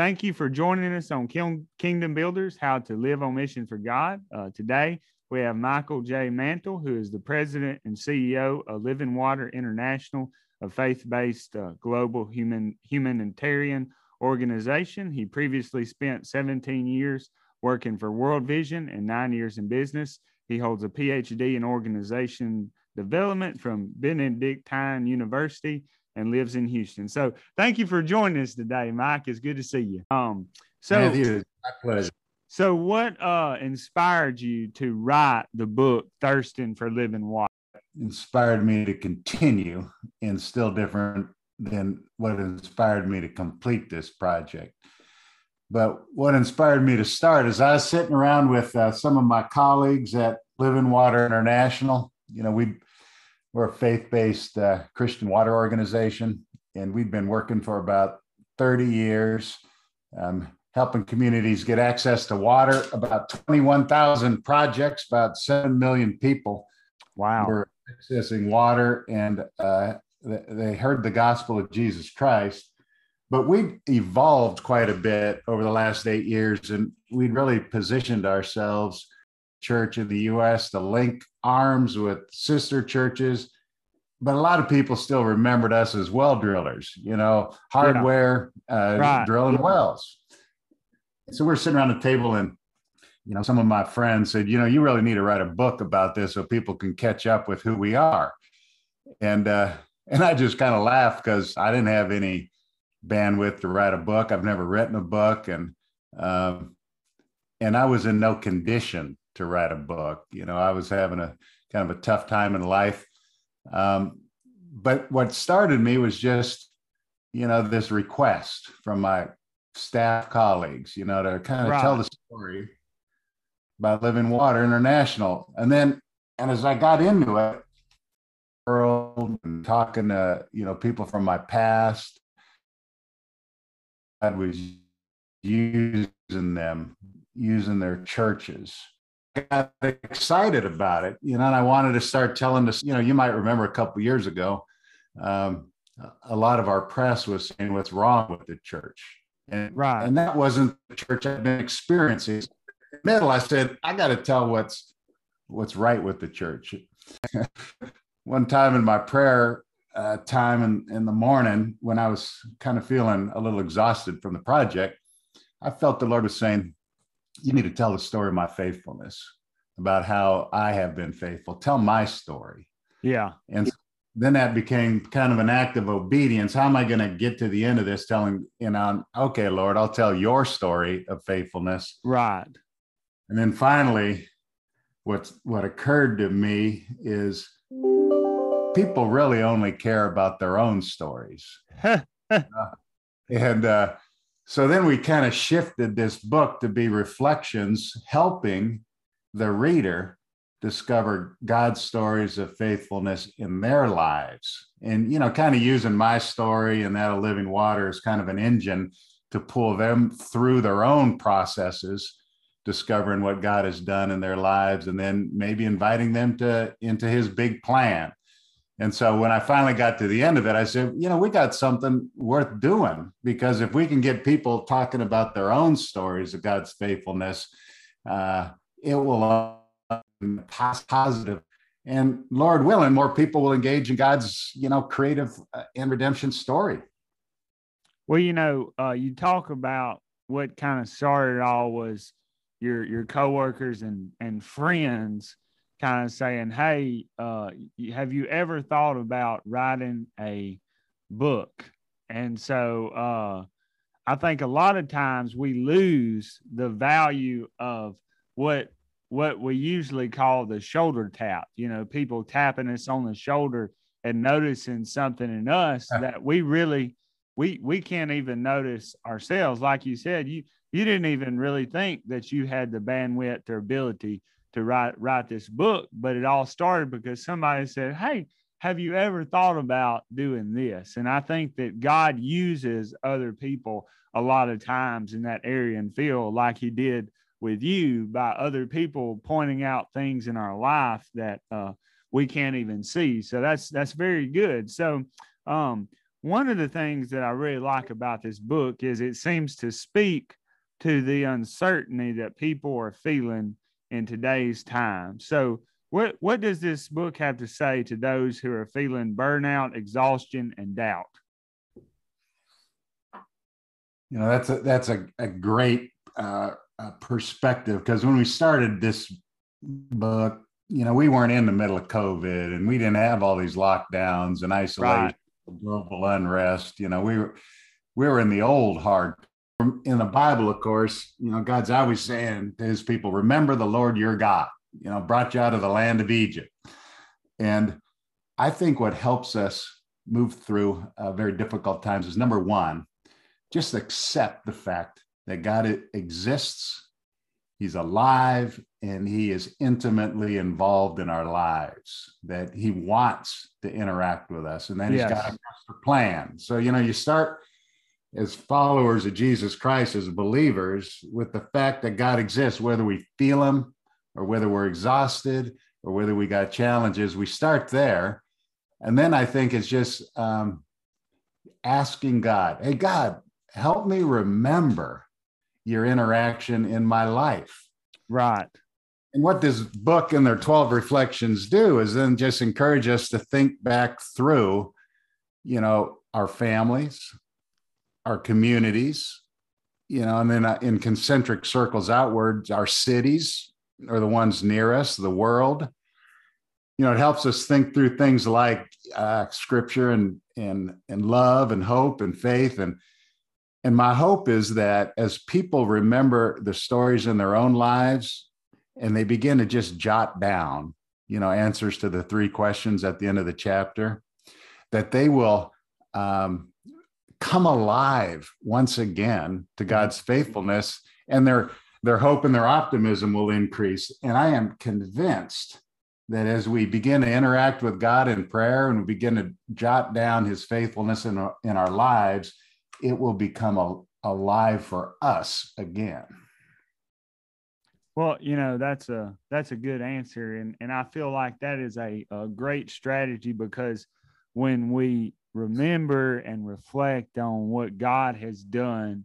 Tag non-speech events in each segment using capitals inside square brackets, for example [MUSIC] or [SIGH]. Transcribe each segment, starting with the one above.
thank you for joining us on Kingdom Builders How to Live on Mission for God. Uh, today, we have Michael J. Mantel, who is the president and CEO of Living Water International, a faith based uh, global human, humanitarian organization. He previously spent 17 years working for World Vision and nine years in business. He holds a PhD in organization development from Benedictine University and lives in Houston. So thank you for joining us today, Mike. It's good to see you. Um, so Matthew, my pleasure. So what uh, inspired you to write the book Thirsting for Living Water? Inspired me to continue and still different than what inspired me to complete this project. But what inspired me to start is I was sitting around with uh, some of my colleagues at Living Water International. You know, we we're a faith-based uh, Christian water organization, and we've been working for about 30 years, um, helping communities get access to water. About 21,000 projects, about seven million people. Wow, were accessing water, and uh, they heard the gospel of Jesus Christ. But we've evolved quite a bit over the last eight years, and we've really positioned ourselves church in the US to link arms with sister churches. But a lot of people still remembered us as well drillers, you know, hardware, yeah. uh, right. drilling wells. So we're sitting around the table and you know, some of my friends said, you know, you really need to write a book about this so people can catch up with who we are. And uh, and I just kind of laughed because I didn't have any bandwidth to write a book. I've never written a book, and um, and I was in no condition to write a book. You know, I was having a kind of a tough time in life. Um, but what started me was just, you know, this request from my staff colleagues, you know, to kind of right. tell the story about Living Water International. And then, and as I got into it, world and talking to, you know, people from my past, I was using them, using their churches got excited about it, you know, and I wanted to start telling this, you know, you might remember a couple years ago, um, a lot of our press was saying what's wrong with the church. And, right. and that wasn't the church I've been experiencing. In the middle, I said, I got to tell what's what's right with the church. [LAUGHS] One time in my prayer uh, time in, in the morning, when I was kind of feeling a little exhausted from the project, I felt the Lord was saying, you need to tell the story of my faithfulness about how I have been faithful. Tell my story. Yeah. And then that became kind of an act of obedience. How am I going to get to the end of this telling, you know, okay, Lord, I'll tell your story of faithfulness. Right. And then finally, what's what occurred to me is people really only care about their own stories. [LAUGHS] uh, and uh, so then we kind of shifted this book to be reflections, helping the reader discover God's stories of faithfulness in their lives. And, you know, kind of using my story and that of living water as kind of an engine to pull them through their own processes, discovering what God has done in their lives, and then maybe inviting them to into his big plan. And so when I finally got to the end of it, I said, you know, we got something worth doing because if we can get people talking about their own stories of God's faithfulness, uh, it will pass positive. And Lord willing, more people will engage in God's, you know, creative uh, and redemption story. Well, you know, uh, you talk about what kind of started all was your your coworkers and and friends kind of saying, Hey, uh, have you ever thought about writing a book? And so uh, I think a lot of times we lose the value of what what we usually call the shoulder tap. You know, people tapping us on the shoulder and noticing something in us that we really we we can't even notice ourselves. Like you said, you you didn't even really think that you had the bandwidth or ability to write write this book, but it all started because somebody said, "Hey, have you ever thought about doing this?" And I think that God uses other people a lot of times in that area and field, like He did with you, by other people pointing out things in our life that uh, we can't even see. So that's that's very good. So, um, one of the things that I really like about this book is it seems to speak to the uncertainty that people are feeling in today's time. So, what what does this book have to say to those who are feeling burnout, exhaustion, and doubt? You know, that's a that's a, a great uh, uh, perspective because when we started this book, you know, we weren't in the middle of COVID and we didn't have all these lockdowns and isolation, right. global unrest. You know, we were we were in the old hard. In the Bible, of course, you know, God's always saying to his people, remember the Lord your God, you know, brought you out of the land of Egypt. And I think what helps us move through uh, very difficult times is number one, just accept the fact that God exists He's alive and he is intimately involved in our lives, that he wants to interact with us, and that yes. he's got a plan. So, you know, you start as followers of Jesus Christ, as believers, with the fact that God exists, whether we feel him or whether we're exhausted or whether we got challenges, we start there. And then I think it's just um, asking God, hey, God, help me remember your interaction in my life. Right. And what this book and their 12 reflections do is then just encourage us to think back through, you know, our families, our communities, you know, and then uh, in concentric circles outwards, our cities are the ones near us, the world. You know, it helps us think through things like uh, scripture and and and love and hope and faith and and my hope is that as people remember the stories in their own lives and they begin to just jot down, you know, answers to the three questions at the end of the chapter, that they will um, come alive once again to mm-hmm. God's faithfulness and their their hope and their optimism will increase. And I am convinced that as we begin to interact with God in prayer and we begin to jot down his faithfulness in our, in our lives, it will become a, alive for us again. Well, you know that's a that's a good answer, and and I feel like that is a, a great strategy because when we remember and reflect on what God has done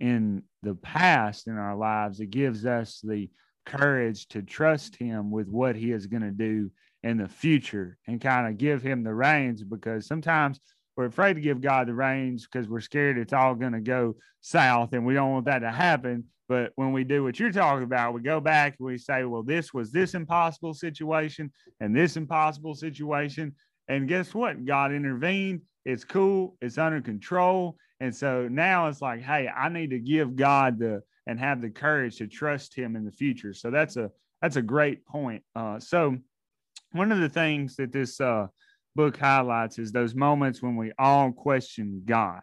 in the past in our lives, it gives us the courage to trust Him with what He is going to do in the future and kind of give Him the reins because sometimes we're afraid to give God the reins because we're scared it's all going to go south and we don't want that to happen. But when we do what you're talking about, we go back and we say, well, this was this impossible situation and this impossible situation. And guess what? God intervened. It's cool. It's under control. And so now it's like, hey, I need to give God the and have the courage to trust him in the future. So that's a that's a great point. Uh, so one of the things that this uh, book highlights is those moments when we all question God.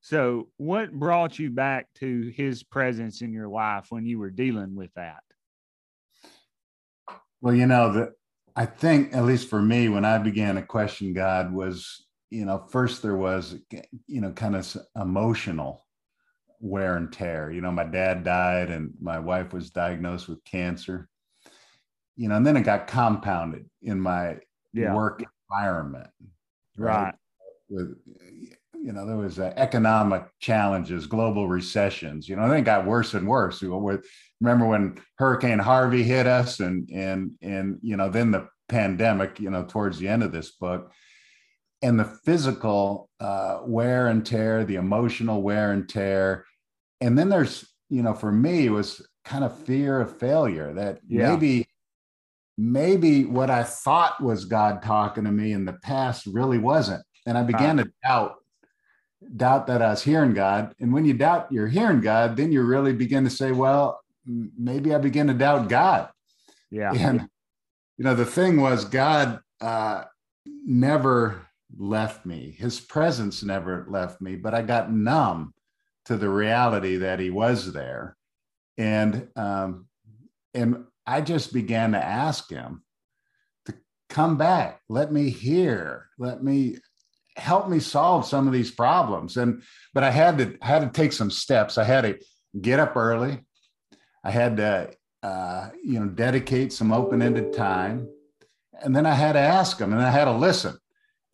So, what brought you back to his presence in your life when you were dealing with that? Well, you know, that I think, at least for me, when I began to question God, was, you know, first there was, you know, kind of emotional wear and tear. You know, my dad died and my wife was diagnosed with cancer, you know, and then it got compounded in my yeah. work environment. Right. right. With, you know, there was uh, economic challenges, global recessions. You know, they got worse and worse. With, remember when Hurricane Harvey hit us, and and and you know, then the pandemic. You know, towards the end of this book, and the physical uh, wear and tear, the emotional wear and tear, and then there's you know, for me, it was kind of fear of failure that yeah. maybe maybe what I thought was God talking to me in the past really wasn't. And I began to doubt, doubt that I was hearing God. And when you doubt you're hearing God, then you really begin to say, well, maybe I begin to doubt God. Yeah. And, you know, the thing was, God uh, never left me, his presence never left me, but I got numb to the reality that he was there. And, um, and I just began to ask him to come back, let me hear, let me help me solve some of these problems. And but I had to I had to take some steps. I had to get up early. I had to uh, you know dedicate some open-ended time, and then I had to ask them, and I had to listen.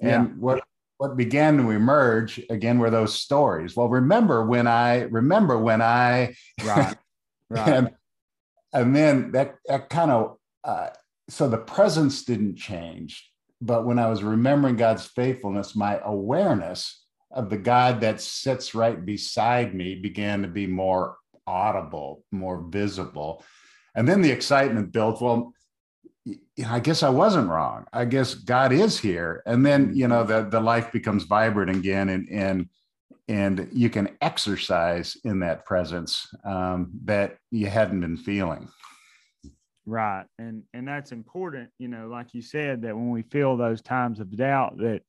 And yeah. what what began to emerge again were those stories. Well, remember when I remember when I right, [LAUGHS] right, and and then that that kind of uh, so the presence didn't change, but when I was remembering God's faithfulness, my awareness of the God that sits right beside me began to be more audible, more visible, and then the excitement built. Well, I guess I wasn't wrong. I guess God is here. And then, you know, the, the life becomes vibrant again and, and, and you can exercise in that presence um, that you hadn't been feeling. Right. And, and that's important, you know, like you said, that when we feel those times of doubt that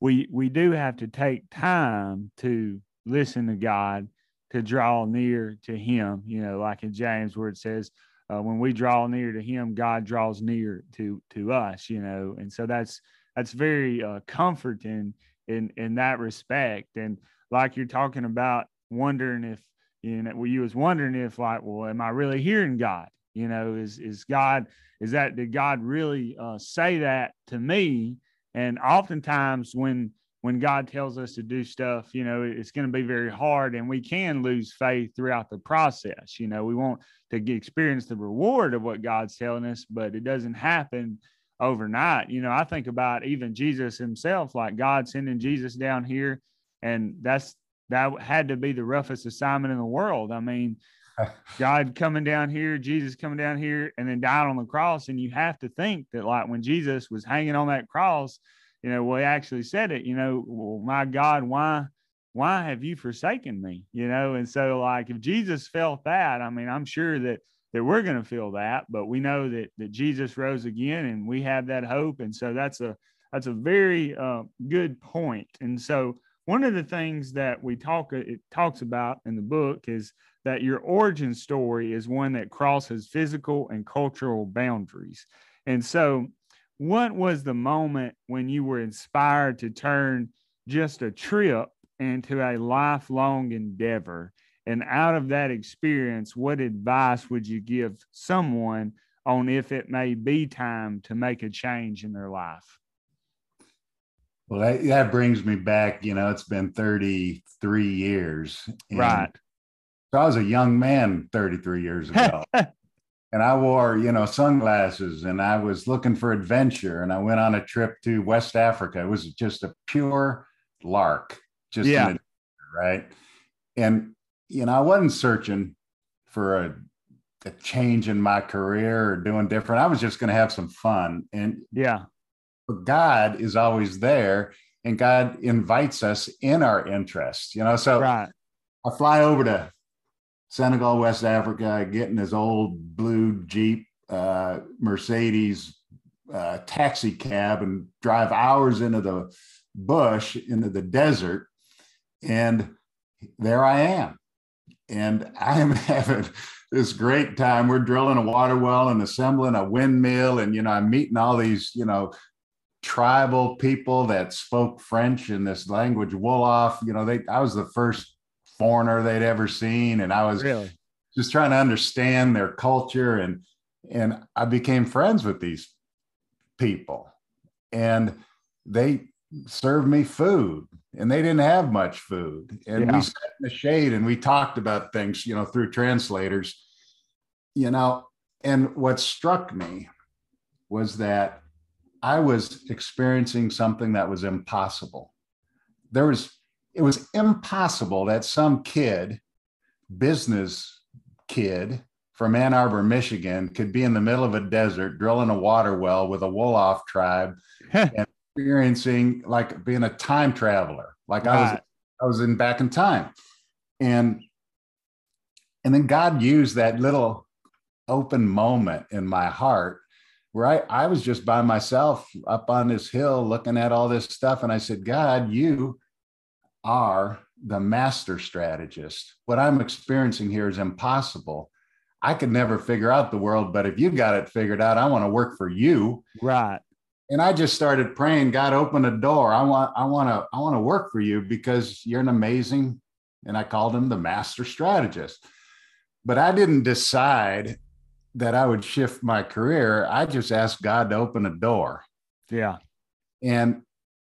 we, we do have to take time to listen to God, to draw near to him, you know, like in James where it says, uh, when we draw near to him god draws near to to us you know and so that's that's very uh, comforting in in that respect. And like you're talking about wondering if you know well, you was wondering if like well am i really hearing god? You know is is god is that did god really uh, say that to me? And oftentimes when when God tells us to do stuff, you know, it's going to be very hard and we can lose faith throughout the process. You know, we want to experience the reward of what God's telling us, but it doesn't happen overnight. You know, I think about even Jesus himself, like God sending Jesus down here, and that's that had to be the roughest assignment in the world. I mean, [LAUGHS] God coming down here, Jesus coming down here, and then dying on the cross. And you have to think that, like, when Jesus was hanging on that cross, you know, well, he actually said it, you know, well, my God, why, why have you forsaken me? You know, and so like if Jesus felt that, I mean, I'm sure that that we're going to feel that, but we know that that Jesus rose again, and we have that hope, and so that's a that's a very uh, good point. And so one of the things that we talk it talks about in the book is that your origin story is one that crosses physical and cultural boundaries. And so what was the moment when you were inspired to turn just a trip into a lifelong endeavor? And out of that experience, what advice would you give someone on if it may be time to make a change in their life? Well, that, that brings me back. You know, it's been 33 years. Right. So I was a young man 33 years ago. [LAUGHS] and I wore, you know, sunglasses and I was looking for adventure and I went on a trip to West Africa. It was just a pure lark, just yeah. right. And you know, I wasn't searching for a, a change in my career or doing different. I was just going to have some fun. And yeah, but God is always there and God invites us in our interest, you know. So right. I fly over to Senegal, West Africa, getting his old blue Jeep uh, Mercedes uh, taxi cab and drive hours into the bush, into the desert. And there I am. And I am [LAUGHS] having this great time. We're drilling a water well and assembling a windmill. And, you know, I'm meeting all these, you know, tribal people that spoke French in this language, Wolof. You know, they I was the first foreigner they'd ever seen, and I was really? just trying to understand their culture, and and I became friends with these people, and they served me food, and they didn't have much food, and yeah. we sat in the shade and we talked about things, you know, through translators, you know, and what struck me was that I was experiencing something that was impossible. There was it was impossible that some kid, business kid from Ann Arbor, Michigan, could be in the middle of a desert drilling a water well with a Wolof tribe and experiencing like being a time traveler. Like right. I was, I was in back in time. And and then God used that little open moment in my heart where I, I was just by myself up on this hill looking at all this stuff. And I said, God, you are the master strategist. What I'm experiencing here is impossible. I could never figure out the world, but if you got it figured out, I want to work for you. Right. And I just started praying, God, open a door. I want, I want to, I want to work for you because you're an amazing, and I called him the master strategist. But I didn't decide that I would shift my career. I just asked God to open a door. Yeah. And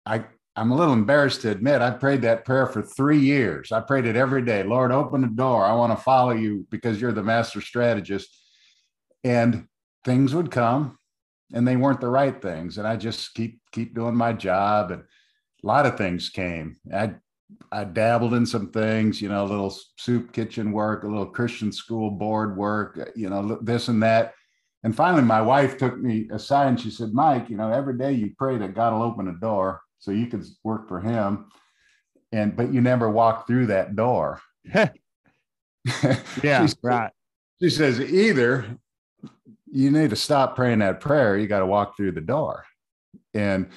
I I'm a little embarrassed to admit I prayed that prayer for three years. I prayed it every day. Lord, open the door. I want to follow you because you're the master strategist. And things would come and they weren't the right things. And I just keep keep doing my job. And a lot of things came. I I dabbled in some things, you know, a little soup kitchen work, a little Christian school board work, you know, this and that. And finally, my wife took me aside and she said, Mike, you know, every day you pray that God will open a door so you could work for him. And, but you never walk through that door. [LAUGHS] yeah, [LAUGHS] she right. She says, either you need to stop praying that prayer, you got to walk through the door. And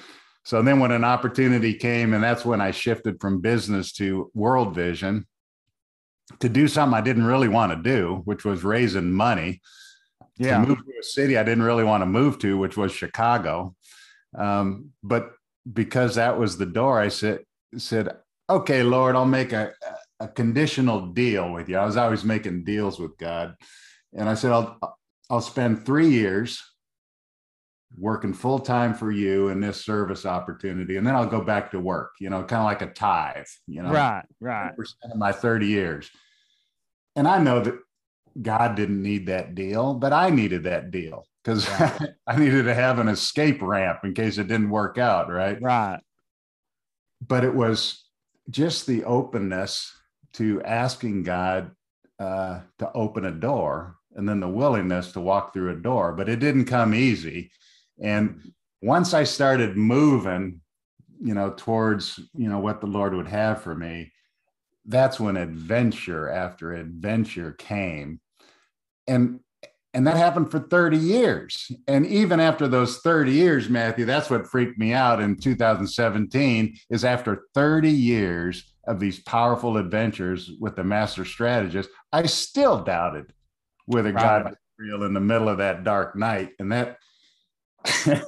so then when an opportunity came, and that's when I shifted from business to world vision to do something I didn't really want to do, which was raising money yeah. to move to a city I didn't really want to move to, which was Chicago. Um, but because that was the door, I said, said, okay, Lord, I'll make a, a conditional deal with you. I was always making deals with God. And I said, I'll, I'll spend three years working full time for you in this service opportunity. And then I'll go back to work, you know, kind of like a tithe, you know, right, right. Percent of my 30 years. And I know that God didn't need that deal, but I needed that deal because yeah. [LAUGHS] I needed to have an escape ramp in case it didn't work out. Right. Right. But it was just the openness to asking God uh, to open a door and then the willingness to walk through a door. But it didn't come easy. And once I started moving, you know, towards, you know, what the Lord would have for me, that's when adventure after adventure came. And and that happened for 30 years. And even after those 30 years, Matthew, that's what freaked me out in 2017 is after 30 years of these powerful adventures with the master strategist, I still doubted whether right. God was real in the middle of that dark night. And that [LAUGHS]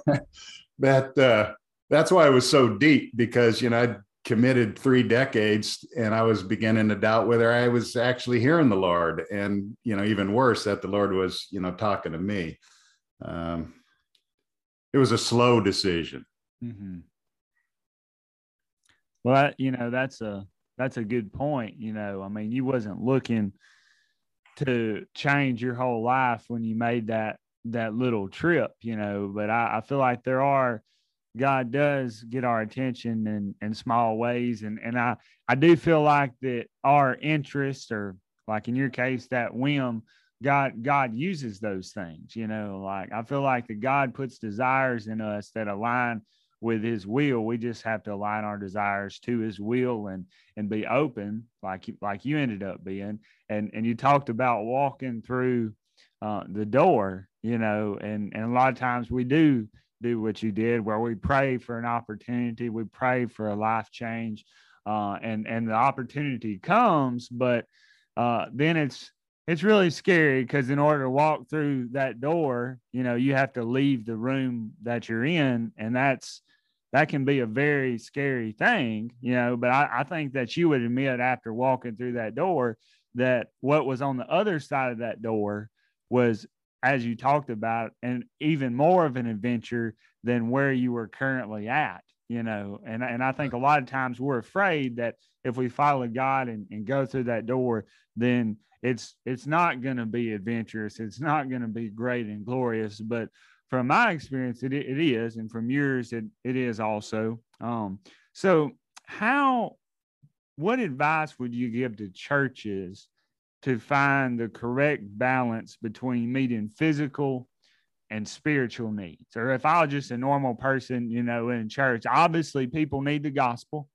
that uh that's why it was so deep because you know I committed three decades and I was beginning to doubt whether I was actually hearing the Lord. And, you know, even worse, that the Lord was, you know, talking to me. Um, it was a slow decision. Mm-hmm. Well, you know, that's a, that's a good point. You know, I mean, you wasn't looking to change your whole life when you made that, that little trip, you know, but I, I feel like there are, God does get our attention in, in small ways. And, and I, I do feel like that our interest or like in your case, that whim, God, God uses those things, you know, like I feel like that God puts desires in us that align with his will. We just have to align our desires to his will and, and be open like, you, like you ended up being. And, and you talked about walking through uh, the door, you know, and, and a lot of times we do do what you did, where we pray for an opportunity, we pray for a life change, uh, and and the opportunity comes, but uh, then it's it's really scary because in order to walk through that door, you know, you have to leave the room that you're in, and that's that can be a very scary thing, you know. But I, I think that you would admit after walking through that door that what was on the other side of that door was as you talked about, and even more of an adventure than where you were currently at, you know. And, and I think a lot of times we're afraid that if we follow God and, and go through that door, then it's it's not going to be adventurous. It's not going to be great and glorious. But from my experience, it, it is, and from yours, it, it is also. Um, so how what advice would you give to churches to find the correct balance between meeting physical and spiritual needs. Or if I was just a normal person, you know, in church, obviously people need the gospel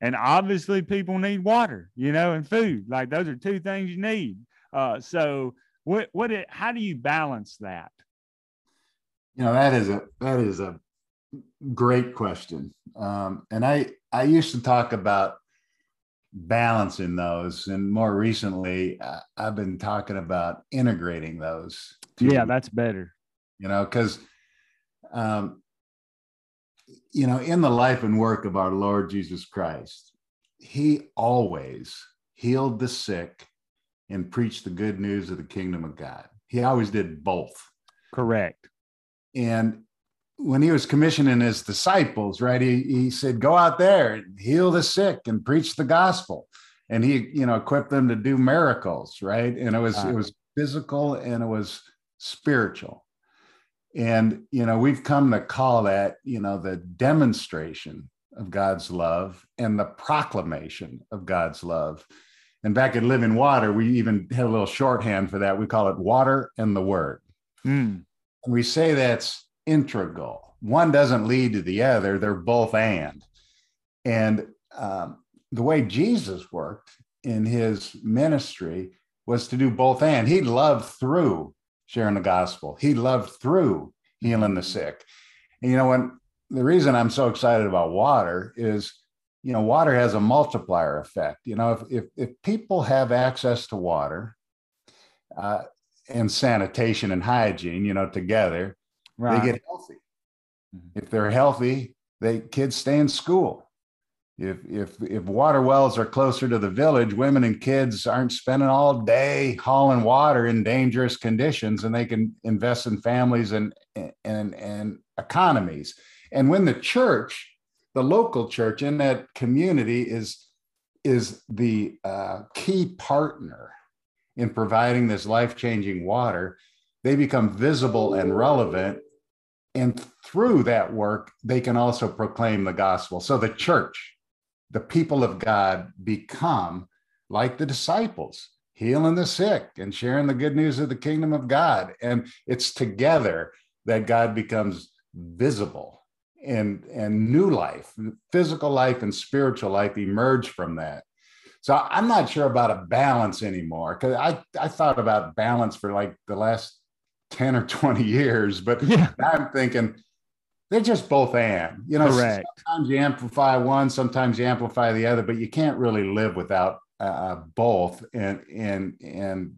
and obviously people need water, you know, and food. Like those are two things you need. Uh, so what, what, it, how do you balance that? You know, that is a, that is a great question. Um, and I, I used to talk about balancing those. And more recently, I've been talking about integrating those. Yeah, that's better. You know, because, um, you know, in the life and work of our Lord Jesus Christ, he always healed the sick and preached the good news of the kingdom of God. He always did both. Correct. And when he was commissioning his disciples, right, he, he said, go out there and heal the sick and preach the gospel. And he, you know, equipped them to do miracles, right? And it was it was physical and it was spiritual. And you know, we've come to call that, you know, the demonstration of God's love and the proclamation of God's love. And back at Living Water, we even had a little shorthand for that. We call it water and the word. Mm. And we say that's integral. One doesn't lead to the other, they're both and. And um, the way Jesus worked in his ministry was to do both and. He loved through sharing the gospel, he loved through healing the sick. And you know, when the reason I'm so excited about water is, you know, water has a multiplier effect. You know, if if, if people have access to water uh, and sanitation and hygiene, you know, together, right. they get healthy. Mm-hmm. If they're healthy, they kids stay in school. If if if water wells are closer to the village, women and kids aren't spending all day hauling water in dangerous conditions, and they can invest in families and and and economies. And when the church, the local church in that community is is the uh, key partner in providing this life changing water, they become visible and relevant. And through that work, they can also proclaim the gospel. So the church, the people of God, become like the disciples, healing the sick and sharing the good news of the kingdom of God. And it's together that God becomes visible and and new life physical life and spiritual life emerge from that so i'm not sure about a balance anymore because i i thought about balance for like the last 10 or 20 years but yeah. i'm thinking they're just both and you know Correct. sometimes you amplify one sometimes you amplify the other but you can't really live without uh, both and and and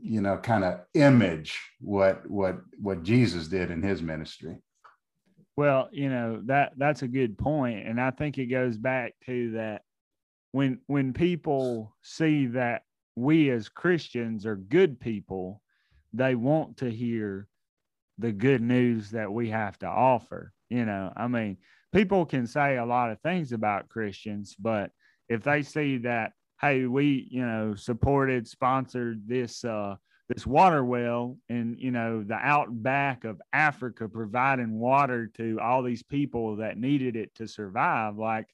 you know kind of image what what what jesus did in his ministry well, you know, that that's a good point and I think it goes back to that when when people see that we as Christians are good people, they want to hear the good news that we have to offer. You know, I mean, people can say a lot of things about Christians, but if they see that, hey, we, you know, supported, sponsored this uh, this water well in you know the outback of Africa providing water to all these people that needed it to survive like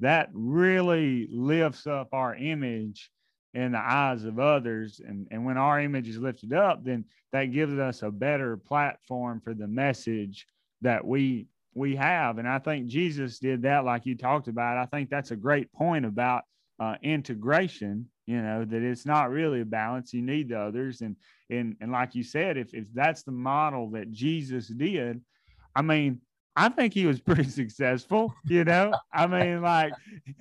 that really lifts up our image in the eyes of others and and when our image is lifted up then that gives us a better platform for the message that we we have. And I think Jesus did that like you talked about. I think that's a great point about uh, integration you know that it's not really a balance. You need the others. And and and like you said if if that's the model that jesus did i mean i think he was pretty successful you know i mean like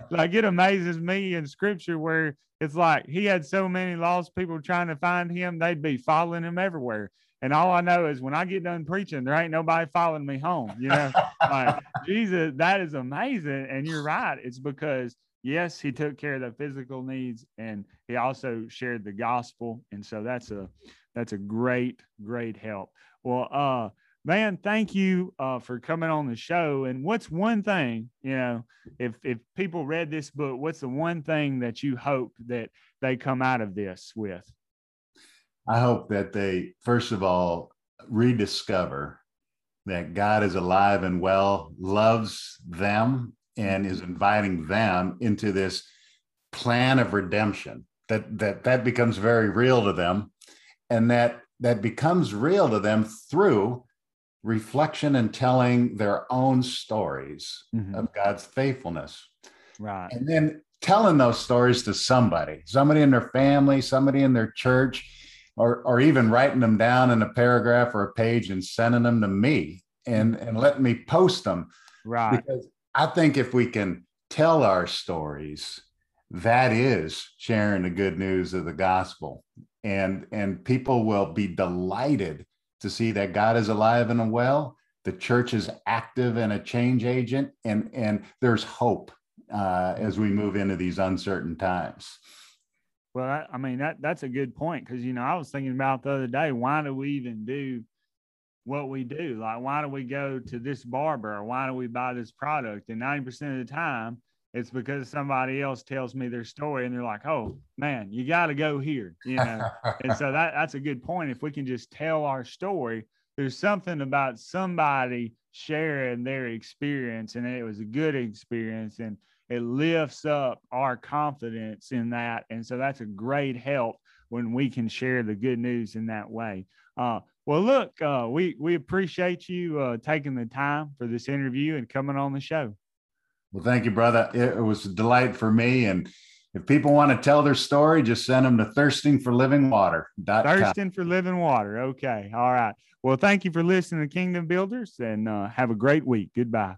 like it amazes me in scripture where it's like he had so many lost people trying to find him they'd be following him everywhere and all I know is when I get done preaching, there ain't nobody following me home. You know, [LAUGHS] like Jesus, that is amazing. And you're right. It's because yes, he took care of the physical needs and he also shared the gospel. And so that's a that's a great, great help. Well, uh, man, thank you uh, for coming on the show. And what's one thing, you know, if if people read this book, what's the one thing that you hope that they come out of this with? I hope that they first of all rediscover that God is alive and well, loves them and is inviting them into this plan of redemption that that that becomes very real to them and that that becomes real to them through reflection and telling their own stories mm-hmm. of God's faithfulness. Right. And then telling those stories to somebody somebody in their family somebody in their church or or even writing them down in a paragraph or a page and sending them to me and and letting me post them. Right. Because I think if we can tell our stories, that is sharing the good news of the gospel. And, and people will be delighted to see that God is alive and well. The church is active and a change agent, and, and there's hope uh, as we move into these uncertain times. Well, I, I mean that that's a good point because you know I was thinking about the other day. Why do we even do what we do. Like, why do we go to this barber why do we buy this product? And 90% of the time, it's because somebody else tells me their story and they're like, oh man, you got to go here. You know, and so that, that's a good point. If we can just tell our story, there's something about somebody sharing their experience and it was a good experience and it lifts up our confidence in that. And so that's a great help when we can share the good news in that way. Uh, well, look, uh, we we appreciate you uh, taking the time for this interview and coming on the show. Well, thank you, brother. It, was a delight for me. And if people want to tell their story, just send them to thirsting for living water. Thirsting for living water. Okay. All right. Well, thank you for listening to Kingdom Builders and uh, have a great week. Goodbye.